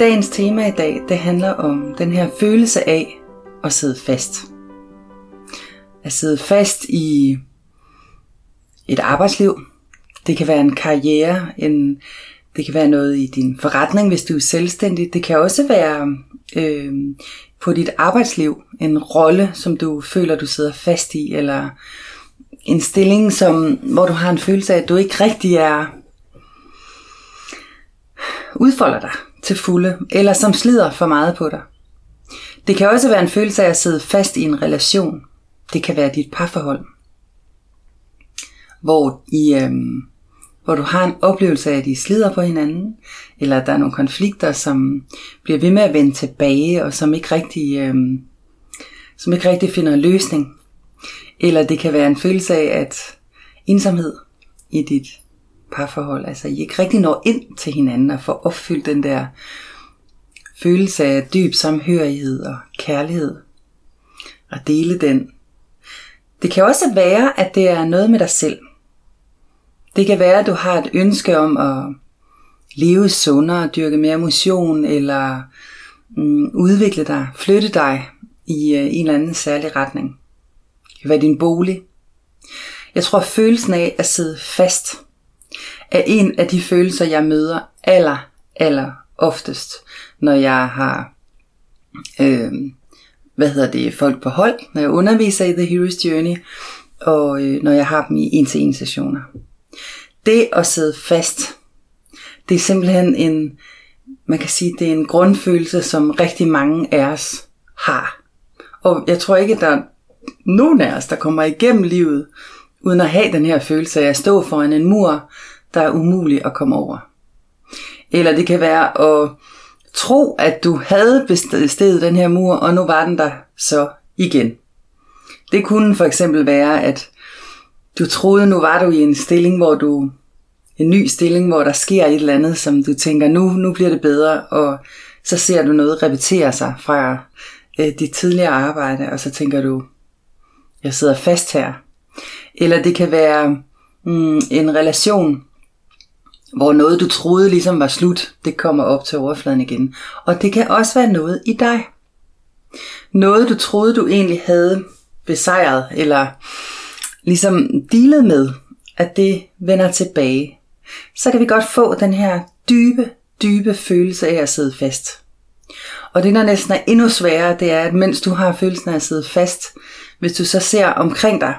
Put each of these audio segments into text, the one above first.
Dagens tema i dag, det handler om den her følelse af at sidde fast. At sidde fast i et arbejdsliv. Det kan være en karriere, en, det kan være noget i din forretning, hvis du er selvstændig. Det kan også være øh, på dit arbejdsliv, en rolle, som du føler, du sidder fast i, eller en stilling, som, hvor du har en følelse af, at du ikke rigtig er udfolder dig til fulde, eller som slider for meget på dig. Det kan også være en følelse af at sidde fast i en relation. Det kan være dit parforhold. Hvor, I, øhm, hvor du har en oplevelse af, at I slider på hinanden, eller at der er nogle konflikter, som bliver ved med at vende tilbage, og som ikke rigtig, øhm, som ikke rigtig finder en løsning. Eller det kan være en følelse af, at ensomhed i dit parforhold, altså I ikke rigtig når ind til hinanden og får opfyldt den der følelse af dyb samhørighed og kærlighed. Og dele den. Det kan også være, at det er noget med dig selv. Det kan være, at du har et ønske om at leve sundere, dyrke mere motion, eller mm, udvikle dig, flytte dig i øh, en eller anden særlig retning. Det kan være din bolig. Jeg tror, følelsen af at sidde fast er en af de følelser, jeg møder aller, aller oftest, når jeg har, øh, hvad hedder det, folk på hold, når jeg underviser i The Hero's Journey, og øh, når jeg har dem i en-til-en sessioner. Det at sidde fast, det er simpelthen en, man kan sige, det er en grundfølelse, som rigtig mange af os har. Og jeg tror ikke, at der er nogen af os, der kommer igennem livet, uden at have den her følelse af at stå foran en mur, der er umulig at komme over. Eller det kan være at tro, at du havde bestedet den her mur, og nu var den der så igen. Det kunne for eksempel være, at du troede, nu var du i en stilling, hvor du en ny stilling, hvor der sker et eller andet, som du tænker, nu, nu bliver det bedre, og så ser du noget repetere sig fra øh, dit tidligere arbejde, og så tænker du, jeg sidder fast her. Eller det kan være mm, en relation, hvor noget du troede ligesom var slut, det kommer op til overfladen igen. Og det kan også være noget i dig. Noget du troede du egentlig havde besejret, eller ligesom dealet med, at det vender tilbage. Så kan vi godt få den her dybe, dybe følelse af at sidde fast. Og det, der næsten er endnu sværere, det er, at mens du har følelsen af at sidde fast, hvis du så ser omkring dig,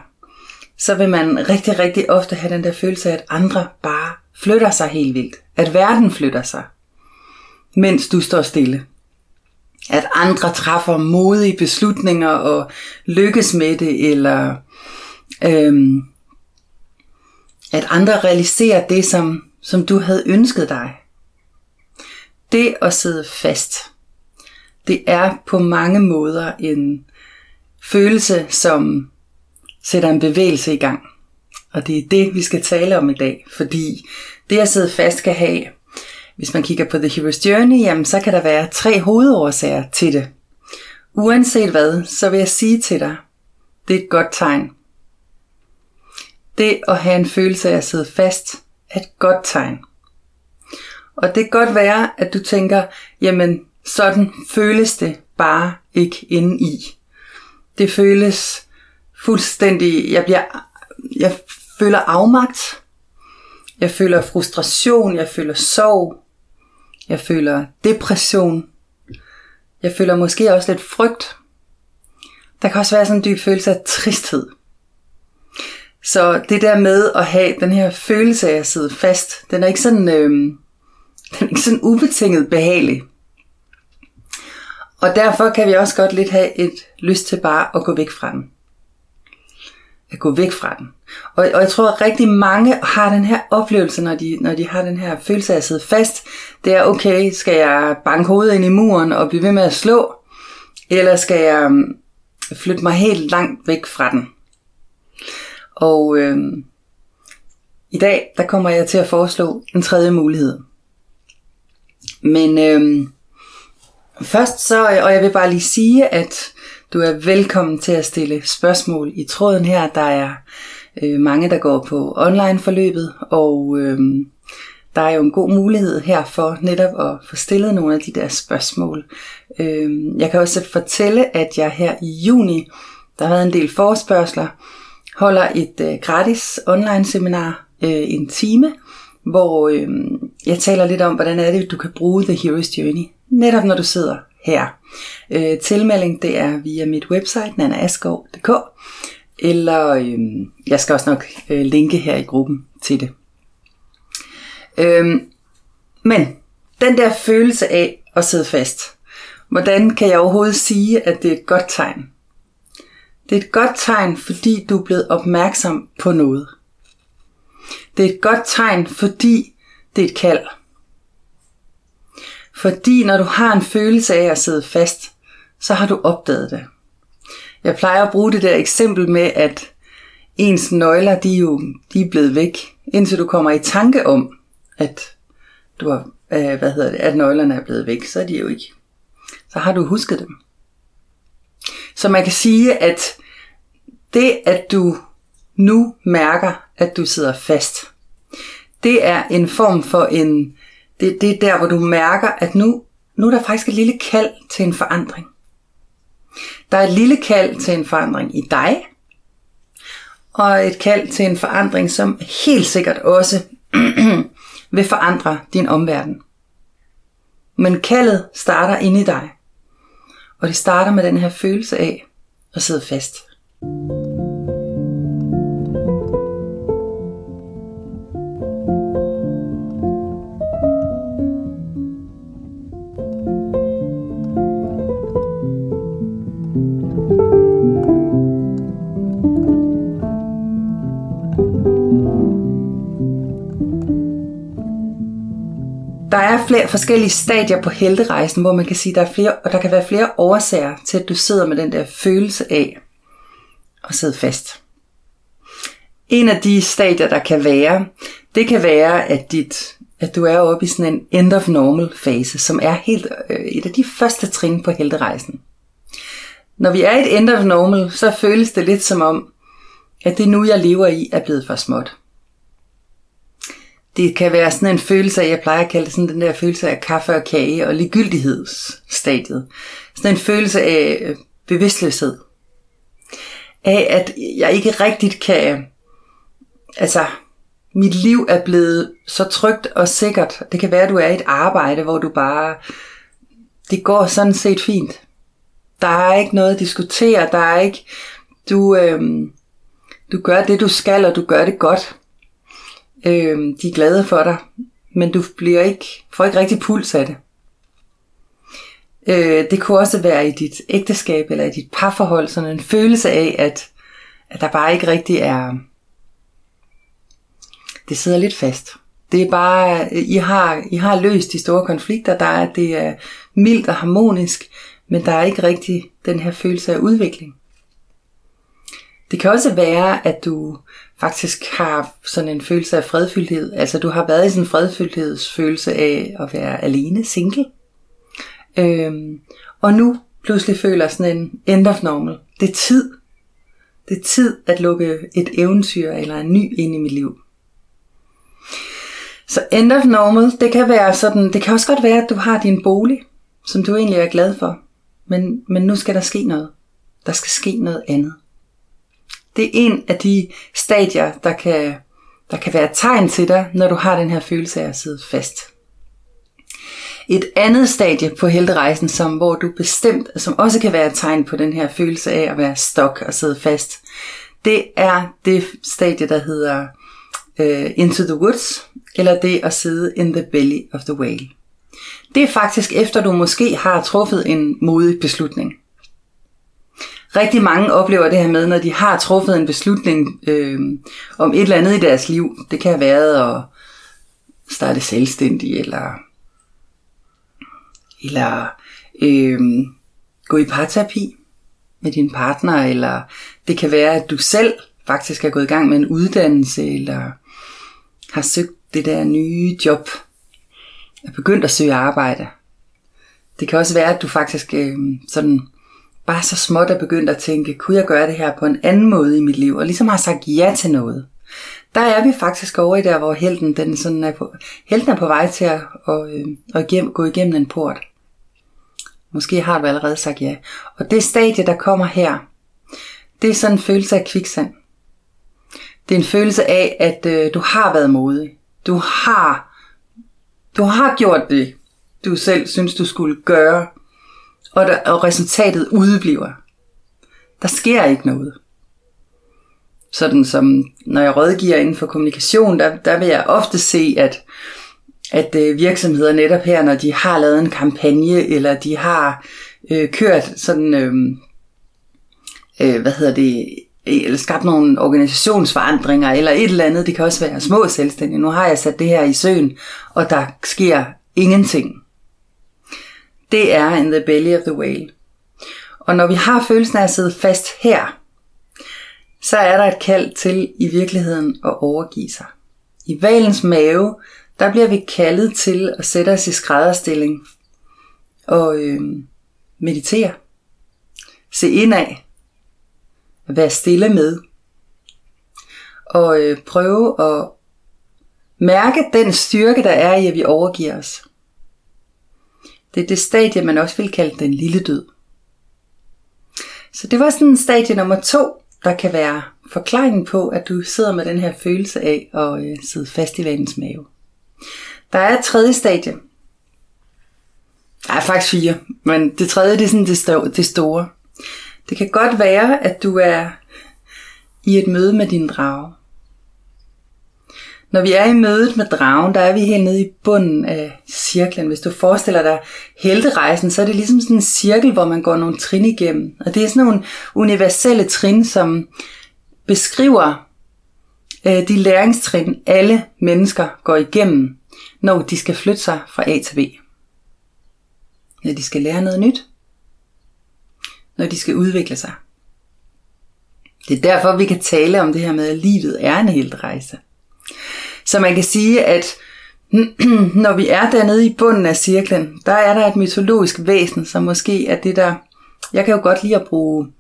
så vil man rigtig, rigtig ofte have den der følelse af, at andre bare flytter sig helt vildt. At verden flytter sig, mens du står stille. At andre træffer modige beslutninger og lykkes med det, eller øhm, at andre realiserer det, som, som du havde ønsket dig. Det at sidde fast, det er på mange måder en følelse, som sætter en bevægelse i gang. Og det er det, vi skal tale om i dag, fordi det at sidde fast kan have, hvis man kigger på The Hero's Journey, jamen så kan der være tre hovedårsager til det. Uanset hvad, så vil jeg sige til dig, det er et godt tegn. Det at have en følelse af at sidde fast er et godt tegn. Og det kan godt være, at du tænker, jamen sådan føles det bare ikke inde i. Det føles fuldstændig, jeg bliver, jeg føler afmagt, jeg føler frustration, jeg føler sorg, jeg føler depression, jeg føler måske også lidt frygt. Der kan også være sådan en dyb følelse af tristhed. Så det der med at have den her følelse af at sidde fast, den er ikke sådan, øh, den er ikke sådan ubetinget behagelig. Og derfor kan vi også godt lidt have et lyst til bare at gå væk fra den at gå væk fra den. Og, og jeg tror, at rigtig mange har den her oplevelse, når de, når de har den her følelse af at sidde fast. Det er, okay, skal jeg banke hovedet ind i muren og blive ved med at slå? Eller skal jeg mm, flytte mig helt langt væk fra den? Og øh, i dag, der kommer jeg til at foreslå en tredje mulighed. Men øh, først så, og jeg vil bare lige sige, at du er velkommen til at stille spørgsmål i tråden her. Der er øh, mange, der går på online-forløbet, og øh, der er jo en god mulighed her for netop at få stillet nogle af de der spørgsmål. Øh, jeg kan også fortælle, at jeg her i juni, der har været en del forespørgseler, holder et øh, gratis online seminar øh, en time, hvor øh, jeg taler lidt om, hvordan er det, du kan bruge The Hero's Journey, netop når du sidder her. Øh, tilmelding det er via mit website nanaaskov.dk eller øh, jeg skal også nok øh, linke her i gruppen til det. Øh, men den der følelse af at sidde fast, hvordan kan jeg overhovedet sige, at det er et godt tegn? Det er et godt tegn, fordi du er blevet opmærksom på noget. Det er et godt tegn, fordi det er et kald. Fordi når du har en følelse af at sidde fast, så har du opdaget det. Jeg plejer at bruge det der eksempel med, at ens nøgler, de er jo de er blevet væk, indtil du kommer i tanke om, at du har, øh, hvad hedder det, at nøglerne er blevet væk, så er de jo ikke. Så har du husket dem. Så man kan sige, at det, at du nu mærker, at du sidder fast, det er en form for en, det, det er der, hvor du mærker, at nu, nu er der faktisk et lille kald til en forandring. Der er et lille kald til en forandring i dig, og et kald til en forandring, som helt sikkert også vil forandre din omverden. Men kaldet starter inde i dig, og det starter med den her følelse af at sidde fast. Der er flere forskellige stadier på helterejsen, hvor man kan sige, der, er flere, og der kan være flere årsager til, at du sidder med den der følelse af at sidde fast. En af de stadier, der kan være, det kan være, at, dit, at du er oppe i sådan en end of normal fase, som er helt øh, et af de første trin på helterejsen. Når vi er i et end of normal, så føles det lidt som om, at det nu, jeg lever i, er blevet for småt det kan være sådan en følelse af, jeg plejer at kalde det sådan den der følelse af kaffe og kage og ligegyldighedsstadiet. Sådan en følelse af øh, bevidstløshed. Af at jeg ikke rigtigt kan, altså mit liv er blevet så trygt og sikkert. Det kan være, at du er i et arbejde, hvor du bare, det går sådan set fint. Der er ikke noget at diskutere, der er ikke, du, øhm, du gør det du skal, og du gør det godt. Øh, de er glade for dig, men du bliver ikke, får ikke rigtig puls af det. Øh, det kunne også være i dit ægteskab eller i dit parforhold, sådan en følelse af, at, at der bare ikke rigtig er... Det sidder lidt fast. Det er bare, I har, I har løst de store konflikter, der er, det er mildt og harmonisk, men der er ikke rigtig den her følelse af udvikling. Det kan også være, at du faktisk har sådan en følelse af fredfyldthed. Altså du har været i sådan en fredfyldthedsfølelse af at være alene, single. Øhm, og nu pludselig føler sådan en end of normal. Det er tid. Det er tid at lukke et eventyr eller en ny ind i mit liv. Så end of normal, det kan være sådan, det kan også godt være, at du har din bolig, som du egentlig er glad for. Men, men nu skal der ske noget. Der skal ske noget andet. Det er en af de stadier, der kan, der kan være et tegn til dig, når du har den her følelse af at sidde fast. Et andet stadie på helterejsen, som, hvor du bestemt, som også kan være et tegn på den her følelse af at være stok og sidde fast, det er det stadie, der hedder uh, Into the Woods, eller det at sidde in the belly of the whale. Det er faktisk efter du måske har truffet en modig beslutning rigtig mange oplever det her med, når de har truffet en beslutning øh, om et eller andet i deres liv. Det kan have været at starte selvstændig, eller, eller øh, gå i parterapi med din partner, eller det kan være, at du selv faktisk er gået i gang med en uddannelse, eller har søgt det der nye job, er begyndt at søge arbejde. Det kan også være, at du faktisk øh, sådan bare så småt er begyndt at tænke, kunne jeg gøre det her på en anden måde i mit liv, og ligesom har sagt ja til noget. Der er vi faktisk over i der, hvor helten, den sådan er, på, helten er på vej til at, og, øh, at gå igennem en port. Måske har du allerede sagt ja. Og det stadie, der kommer her, det er sådan en følelse af kviksand. Det er en følelse af, at øh, du har været modig. Du har, du har gjort det, du selv synes, du skulle gøre. Og, der, og resultatet udebliver. Der sker ikke noget. Sådan som, når jeg rådgiver inden for kommunikation, der, der vil jeg ofte se, at, at øh, virksomheder netop her, når de har lavet en kampagne, eller de har øh, kørt sådan, øh, øh, hvad hedder det, eller skabt nogle organisationsforandringer, eller et eller andet. Det kan også være små selvstændige. Nu har jeg sat det her i søen, og der sker ingenting. Det er in the belly of the whale. Og når vi har følelsen af at sidde fast her, så er der et kald til i virkeligheden at overgive sig. I valens mave, der bliver vi kaldet til at sætte os i skrædderstilling og øh, meditere. Se indad være stille med. Og øh, prøve at mærke den styrke, der er i, at vi overgiver os. Det er det stadie, man også vil kalde den lille død. Så det var sådan stadie nummer to, der kan være forklaringen på, at du sidder med den her følelse af at øh, sidde fast i vandens mave. Der er et tredje stadie. Der er faktisk fire, men det tredje det er sådan det, det store. Det kan godt være, at du er i et møde med din drage. Når vi er i mødet med dragen, der er vi helt nede i bunden af cirklen. Hvis du forestiller dig helterejsen, så er det ligesom sådan en cirkel, hvor man går nogle trin igennem. Og det er sådan nogle universelle trin, som beskriver øh, de læringstrin, alle mennesker går igennem, når de skal flytte sig fra A til B. Når de skal lære noget nyt, når de skal udvikle sig. Det er derfor, vi kan tale om det her med, at livet er en helt rejse. Så man kan sige, at når vi er dernede i bunden af cirklen, der er der et mytologisk væsen, som måske er det der... Jeg kan jo godt lide at bruge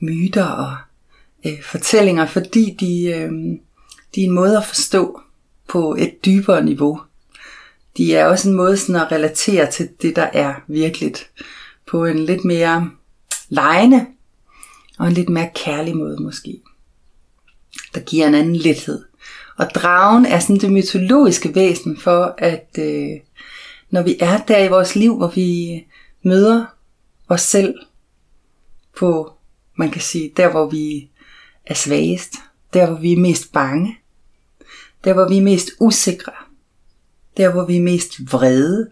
myter og øh, fortællinger, fordi de, øh, de er en måde at forstå på et dybere niveau. De er også en måde sådan at relatere til det, der er virkeligt, på en lidt mere lejende og en lidt mere kærlig måde måske. Der giver en anden lethed. Og dragen er sådan det mytologiske væsen for, at øh, når vi er der i vores liv, hvor vi møder os selv på, man kan sige, der hvor vi er svagest, der hvor vi er mest bange, der hvor vi er mest usikre, der hvor vi er mest vrede,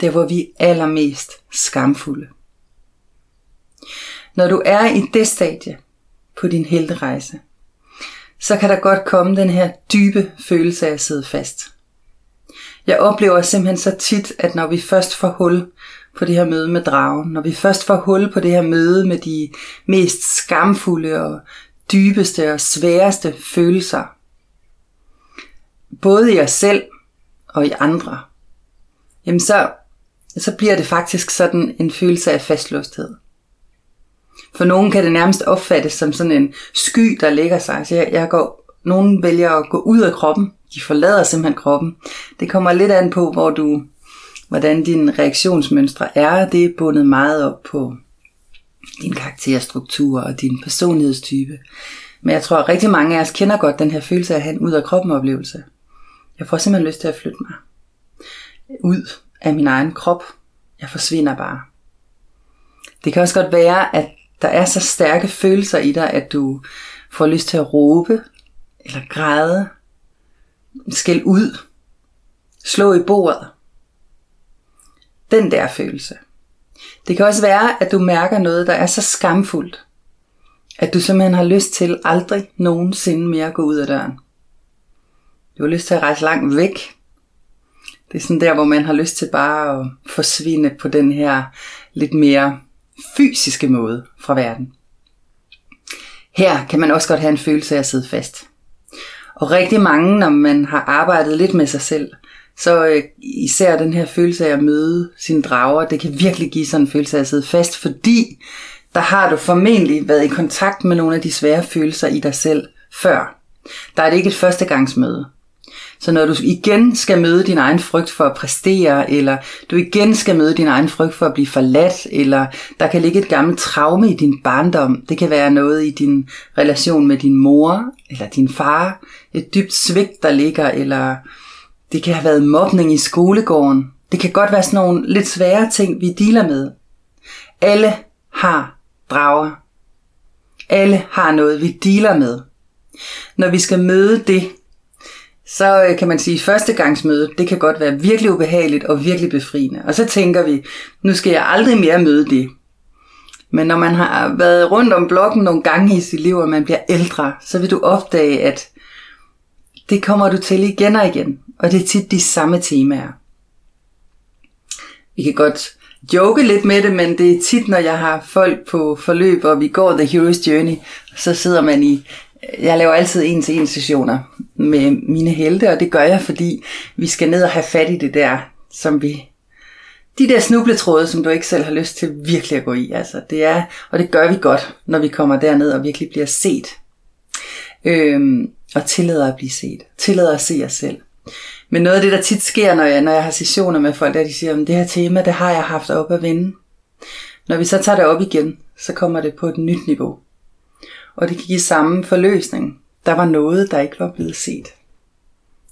der hvor vi er allermest skamfulde. Når du er i det stadie på din helterejse, så kan der godt komme den her dybe følelse af at sidde fast. Jeg oplever simpelthen så tit, at når vi først får hul på det her møde med dragen, når vi først får hul på det her møde med de mest skamfulde og dybeste og sværeste følelser, både i os selv og i andre, jamen så, så bliver det faktisk sådan en følelse af fastlåsthed. For nogen kan det nærmest opfattes som sådan en sky, der ligger sig. Så jeg, jeg går, nogen vælger at gå ud af kroppen. De forlader simpelthen kroppen. Det kommer lidt an på, hvor du, hvordan dine reaktionsmønstre er. Det er bundet meget op på din karakterstruktur og din personlighedstype. Men jeg tror, at rigtig mange af os kender godt den her følelse af at have en ud af kroppen oplevelse. Jeg får simpelthen lyst til at flytte mig. Ud af min egen krop. Jeg forsvinder bare. Det kan også godt være, at der er så stærke følelser i dig, at du får lyst til at råbe, eller græde, skæld ud, slå i bordet. Den der følelse. Det kan også være, at du mærker noget, der er så skamfuldt, at du simpelthen har lyst til aldrig nogensinde mere at gå ud af døren. Du har lyst til at rejse langt væk. Det er sådan der, hvor man har lyst til bare at forsvinde på den her lidt mere fysiske måde fra verden. Her kan man også godt have en følelse af at sidde fast. Og rigtig mange, når man har arbejdet lidt med sig selv, så øh, især den her følelse af at møde sine drager, det kan virkelig give sådan en følelse af at sidde fast, fordi der har du formentlig været i kontakt med nogle af de svære følelser i dig selv før. Der er det ikke et førstegangsmøde. Så når du igen skal møde din egen frygt for at præstere, eller du igen skal møde din egen frygt for at blive forladt, eller der kan ligge et gammelt traume i din barndom, det kan være noget i din relation med din mor, eller din far, et dybt svigt, der ligger, eller det kan have været mobning i skolegården. Det kan godt være sådan nogle lidt svære ting, vi dealer med. Alle har drager. Alle har noget, vi dealer med. Når vi skal møde det, så øh, kan man sige, at førstegangsmødet, det kan godt være virkelig ubehageligt og virkelig befriende. Og så tænker vi, nu skal jeg aldrig mere møde det. Men når man har været rundt om blokken nogle gange i sit liv, og man bliver ældre, så vil du opdage, at det kommer du til igen og igen. Og det er tit de samme temaer. Vi kan godt joke lidt med det, men det er tit, når jeg har folk på forløb, og vi går The Hero's Journey, så sidder man i jeg laver altid en til en sessioner med mine helte, og det gør jeg, fordi vi skal ned og have fat i det der, som vi de der snubletråde, som du ikke selv har lyst til virkelig at gå i. Altså, det er, og det gør vi godt, når vi kommer derned og virkelig bliver set. Øhm, og tillader at blive set. Tillader at se os selv. Men noget af det, der tit sker, når jeg, når jeg har sessioner med folk, der de siger, at det her tema, det har jeg haft op at vinde. Når vi så tager det op igen, så kommer det på et nyt niveau og det kan give samme forløsning. Der var noget, der ikke var blevet set.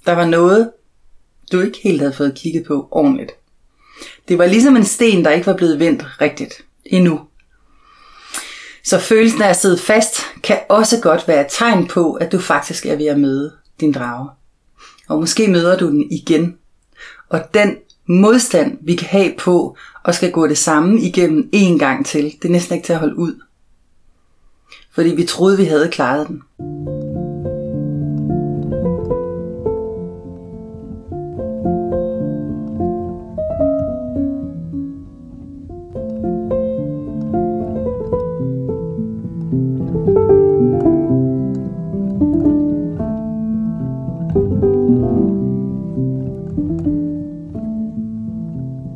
Der var noget, du ikke helt havde fået kigget på ordentligt. Det var ligesom en sten, der ikke var blevet vendt rigtigt endnu. Så følelsen af at sidde fast kan også godt være et tegn på, at du faktisk er ved at møde din drage. Og måske møder du den igen. Og den modstand, vi kan have på og skal gå det samme igennem en gang til, det er næsten ikke til at holde ud fordi vi troede, vi havde klaret den.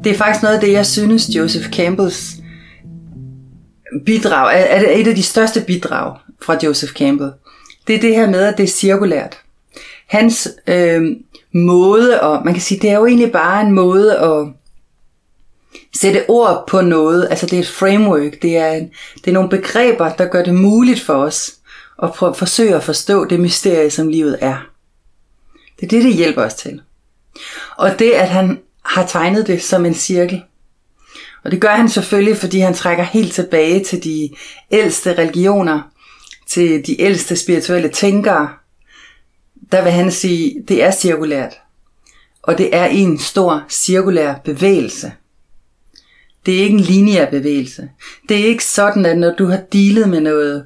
Det er faktisk noget af det, jeg synes, Joseph Campbells bidrag, er, er et af de største bidrag fra Joseph Campbell. Det er det her med, at det er cirkulært. Hans øh, måde, og man kan sige, det er jo egentlig bare en måde at sætte ord på noget. Altså det er et framework, det er, det er nogle begreber, der gør det muligt for os at prøve, forsøge at forstå det mysterie, som livet er. Det er det, det hjælper os til. Og det, at han har tegnet det som en cirkel, og det gør han selvfølgelig, fordi han trækker helt tilbage til de ældste religioner, til de ældste spirituelle tænkere. Der vil han sige, det er cirkulært. Og det er en stor cirkulær bevægelse. Det er ikke en lineær bevægelse. Det er ikke sådan, at når du har dealet med noget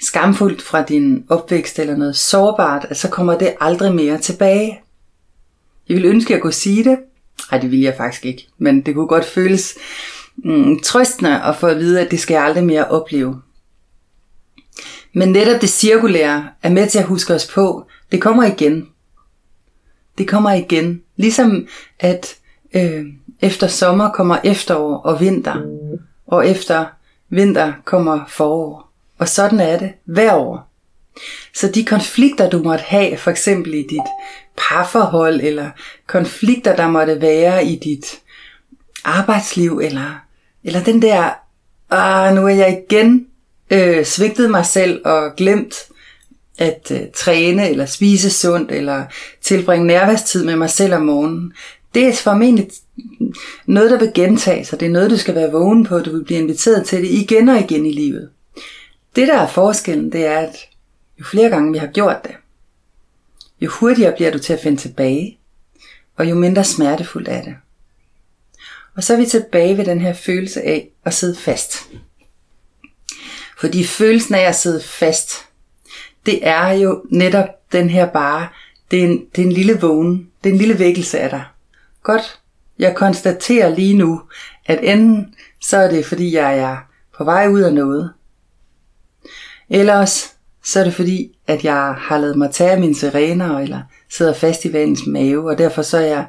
skamfuldt fra din opvækst eller noget sårbart, at så kommer det aldrig mere tilbage. Jeg vil ønske, at jeg kunne sige det, Nej, det vil jeg faktisk ikke. Men det kunne godt føles mm, trøstende at få at vide, at det skal jeg aldrig mere opleve. Men netop det cirkulære er med til at huske os på, det kommer igen. Det kommer igen. Ligesom at øh, efter sommer kommer efterår og vinter. Og efter vinter kommer forår. Og sådan er det hver år. Så de konflikter, du måtte have, for eksempel i dit parforhold, eller konflikter, der måtte være i dit arbejdsliv, eller, eller den der, ah, nu er jeg igen øh, svigtet mig selv og glemt at øh, træne, eller spise sundt, eller tilbringe nærværstid med mig selv om morgenen. Det er formentlig noget, der vil gentage sig. Det er noget, du skal være vågen på. Du vil blive inviteret til det igen og igen i livet. Det, der er forskellen, det er, at jo flere gange vi har gjort det, jo hurtigere bliver du til at finde tilbage, og jo mindre smertefuldt er det. Og så er vi tilbage ved den her følelse af at sidde fast. Fordi følelsen af at sidde fast, det er jo netop den her bare, det er en, det er en lille vågen, det er en lille vækkelse af dig. Godt, jeg konstaterer lige nu, at enten så er det fordi jeg er på vej ud af noget, eller også så er det fordi, at jeg har lavet mig tage mine sirener, eller sidder fast i vanens mave, og derfor så er jeg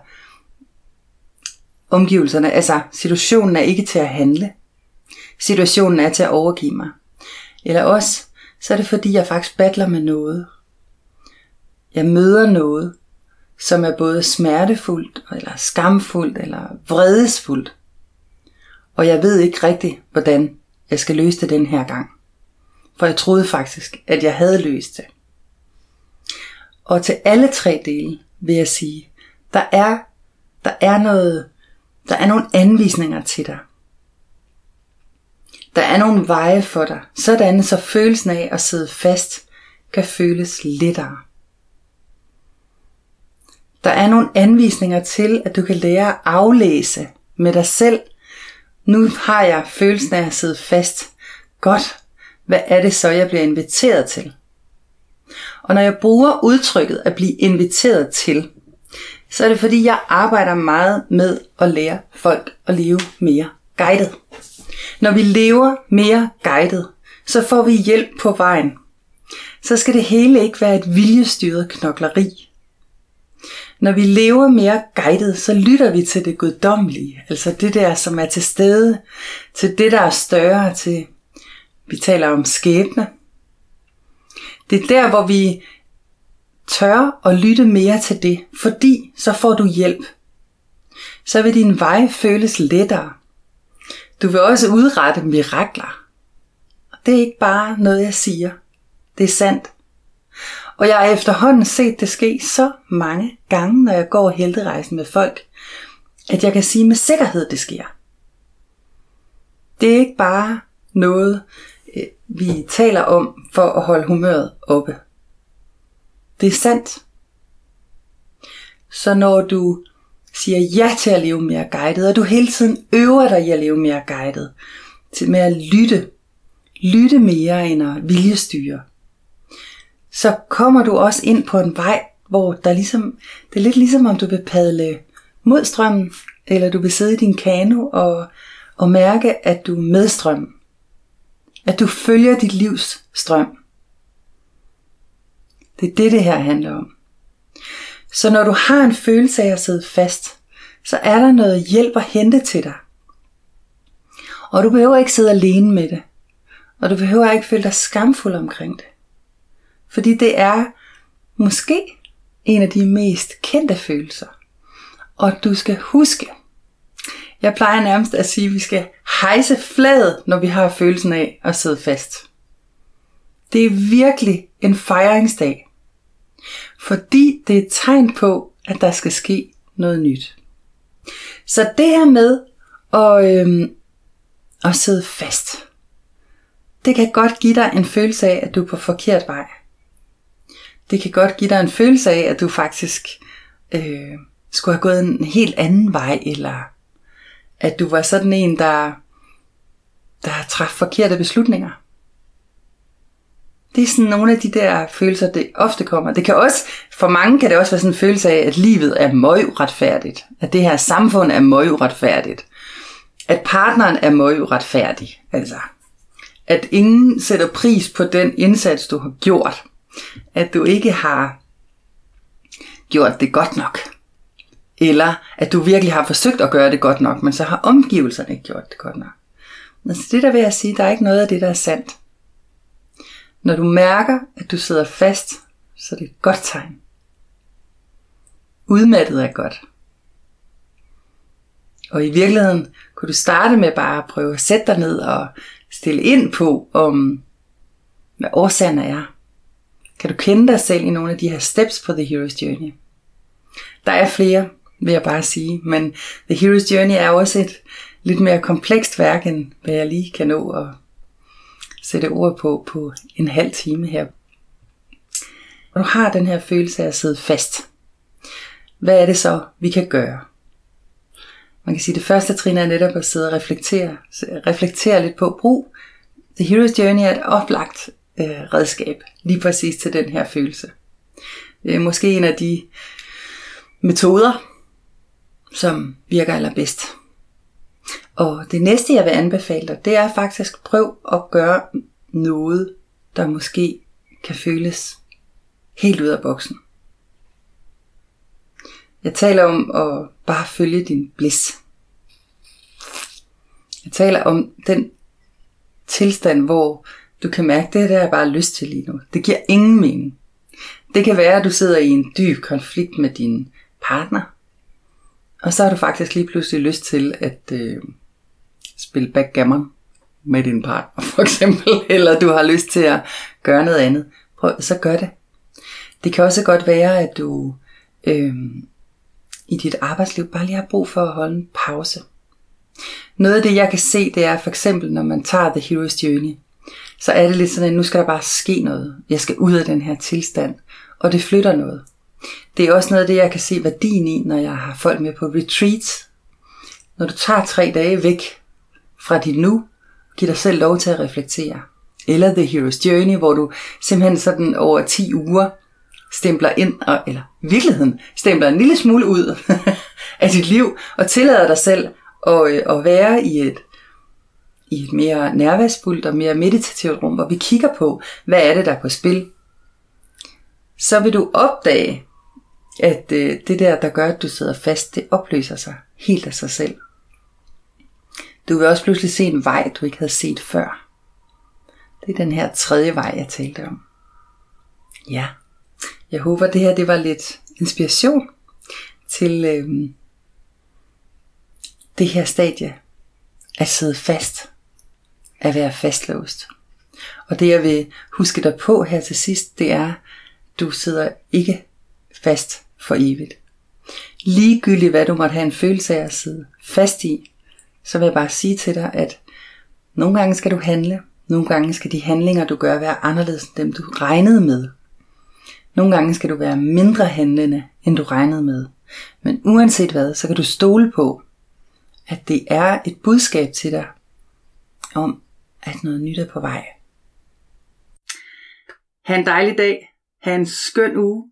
omgivelserne, altså situationen er ikke til at handle. Situationen er til at overgive mig. Eller også, så er det fordi, jeg faktisk battler med noget. Jeg møder noget, som er både smertefuldt, eller skamfuldt, eller vredesfuldt. Og jeg ved ikke rigtigt, hvordan jeg skal løse det den her gang. For jeg troede faktisk, at jeg havde løst det. Og til alle tre dele vil jeg sige, der er, der er noget, der er nogle anvisninger til dig. Der er nogle veje for dig, sådan så følelsen af at sidde fast kan føles lettere. Der er nogle anvisninger til, at du kan lære at aflæse med dig selv. Nu har jeg følelsen af at sidde fast. Godt. Hvad er det så, jeg bliver inviteret til? Og når jeg bruger udtrykket at blive inviteret til, så er det fordi, jeg arbejder meget med at lære folk at leve mere guidet. Når vi lever mere guidet, så får vi hjælp på vejen. Så skal det hele ikke være et viljestyret knokleri. Når vi lever mere guidet, så lytter vi til det guddommelige, altså det der, som er til stede, til det, der er større, til vi taler om skæbne. Det er der, hvor vi tør at lytte mere til det, fordi så får du hjælp. Så vil din vej føles lettere. Du vil også udrette mirakler. Og det er ikke bare noget, jeg siger. Det er sandt. Og jeg har efterhånden set det ske så mange gange, når jeg går helterejsen med folk, at jeg kan sige med sikkerhed, det sker. Det er ikke bare noget, vi taler om for at holde humøret oppe. Det er sandt. Så når du siger ja til at leve mere guidet, og du hele tiden øver dig i at leve mere guidet, til med at lytte, lytte mere end at viljestyre, så kommer du også ind på en vej, hvor der ligesom, det er lidt ligesom om du vil padle mod strømmen, eller du vil sidde i din kano og, og mærke, at du er med strømmen. At du følger dit livs strøm. Det er det, det her handler om. Så når du har en følelse af at sidde fast, så er der noget hjælp at hente til dig. Og du behøver ikke sidde alene med det. Og du behøver ikke føle dig skamfuld omkring det. Fordi det er måske en af de mest kendte følelser. Og du skal huske, jeg plejer nærmest at sige, at vi skal hejse flaget, når vi har følelsen af at sidde fast. Det er virkelig en fejringsdag. Fordi det er et tegn på, at der skal ske noget nyt. Så det her med at, øhm, at sidde fast, det kan godt give dig en følelse af, at du er på forkert vej. Det kan godt give dig en følelse af, at du faktisk øh, skulle have gået en helt anden vej, eller at du var sådan en, der, der træffet forkerte beslutninger. Det er sådan nogle af de der følelser, det ofte kommer. Det kan også, for mange kan det også være sådan en følelse af, at livet er møguretfærdigt. At det her samfund er møguretfærdigt. At partneren er møguretfærdig. Altså, at ingen sætter pris på den indsats, du har gjort. At du ikke har gjort det godt nok. Eller at du virkelig har forsøgt at gøre det godt nok, men så har omgivelserne ikke gjort det godt nok. Men det der vil jeg sige, der er ikke noget af det, der er sandt. Når du mærker, at du sidder fast, så er det et godt tegn. Udmattet er godt. Og i virkeligheden kunne du starte med bare at prøve at sætte dig ned og stille ind på, om hvad årsagen er. Kan du kende dig selv i nogle af de her steps på The Hero's Journey? Der er flere, vil jeg bare sige, men The Hero's Journey er også et lidt mere komplekst værk, end hvad jeg lige kan nå at sætte ord på på en halv time her. Og du har den her følelse af at sidde fast. Hvad er det så, vi kan gøre? Man kan sige, at det første trin er netop at sidde og reflektere, reflektere lidt på brug. The Hero's Journey er et oplagt øh, redskab, lige præcis til den her følelse. Det er måske en af de metoder, som virker allerbedst. Og det næste, jeg vil anbefale dig, det er faktisk prøv at gøre noget, der måske kan føles helt ud af boksen. Jeg taler om at bare følge din bliss. Jeg taler om den tilstand, hvor du kan mærke, det her det er jeg bare lyst til lige nu. Det giver ingen mening. Det kan være, at du sidder i en dyb konflikt med din partner, og så har du faktisk lige pludselig lyst til at øh, spille backgammon med din partner, for eksempel, eller du har lyst til at gøre noget andet. Prøv, så gør det. Det kan også godt være, at du øh, i dit arbejdsliv bare lige har brug for at holde en pause. Noget af det, jeg kan se, det er for eksempel, når man tager The Hero's Journey, så er det lidt sådan, at nu skal der bare ske noget. Jeg skal ud af den her tilstand, og det flytter noget. Det er også noget af det, jeg kan se værdien i, når jeg har folk med på retreats. Når du tager tre dage væk fra dit nu, giver dig selv lov til at reflektere. Eller The Hero's Journey, hvor du simpelthen sådan over 10 uger stempler ind, og, eller virkeligheden stempler en lille smule ud af dit liv, og tillader dig selv at, øh, at være i et, i et mere nærværsfuldt og mere meditativt rum, hvor vi kigger på, hvad er det, der er på spil. Så vil du opdage, at øh, det der, der gør, at du sidder fast, det opløser sig helt af sig selv. Du vil også pludselig se en vej, du ikke havde set før. Det er den her tredje vej, jeg talte om. Ja, jeg håber, det her det var lidt inspiration til øh, det her stadie at sidde fast, at være fastlåst. Og det jeg vil huske dig på her til sidst, det er, du sidder ikke fast for evigt. Ligegyldigt hvad du måtte have en følelse af at sidde fast i, så vil jeg bare sige til dig, at nogle gange skal du handle, nogle gange skal de handlinger du gør være anderledes end dem du regnede med. Nogle gange skal du være mindre handlende end du regnede med. Men uanset hvad, så kan du stole på, at det er et budskab til dig om, at noget nyt er på vej. Ha' en dejlig dag. Ha' en skøn uge.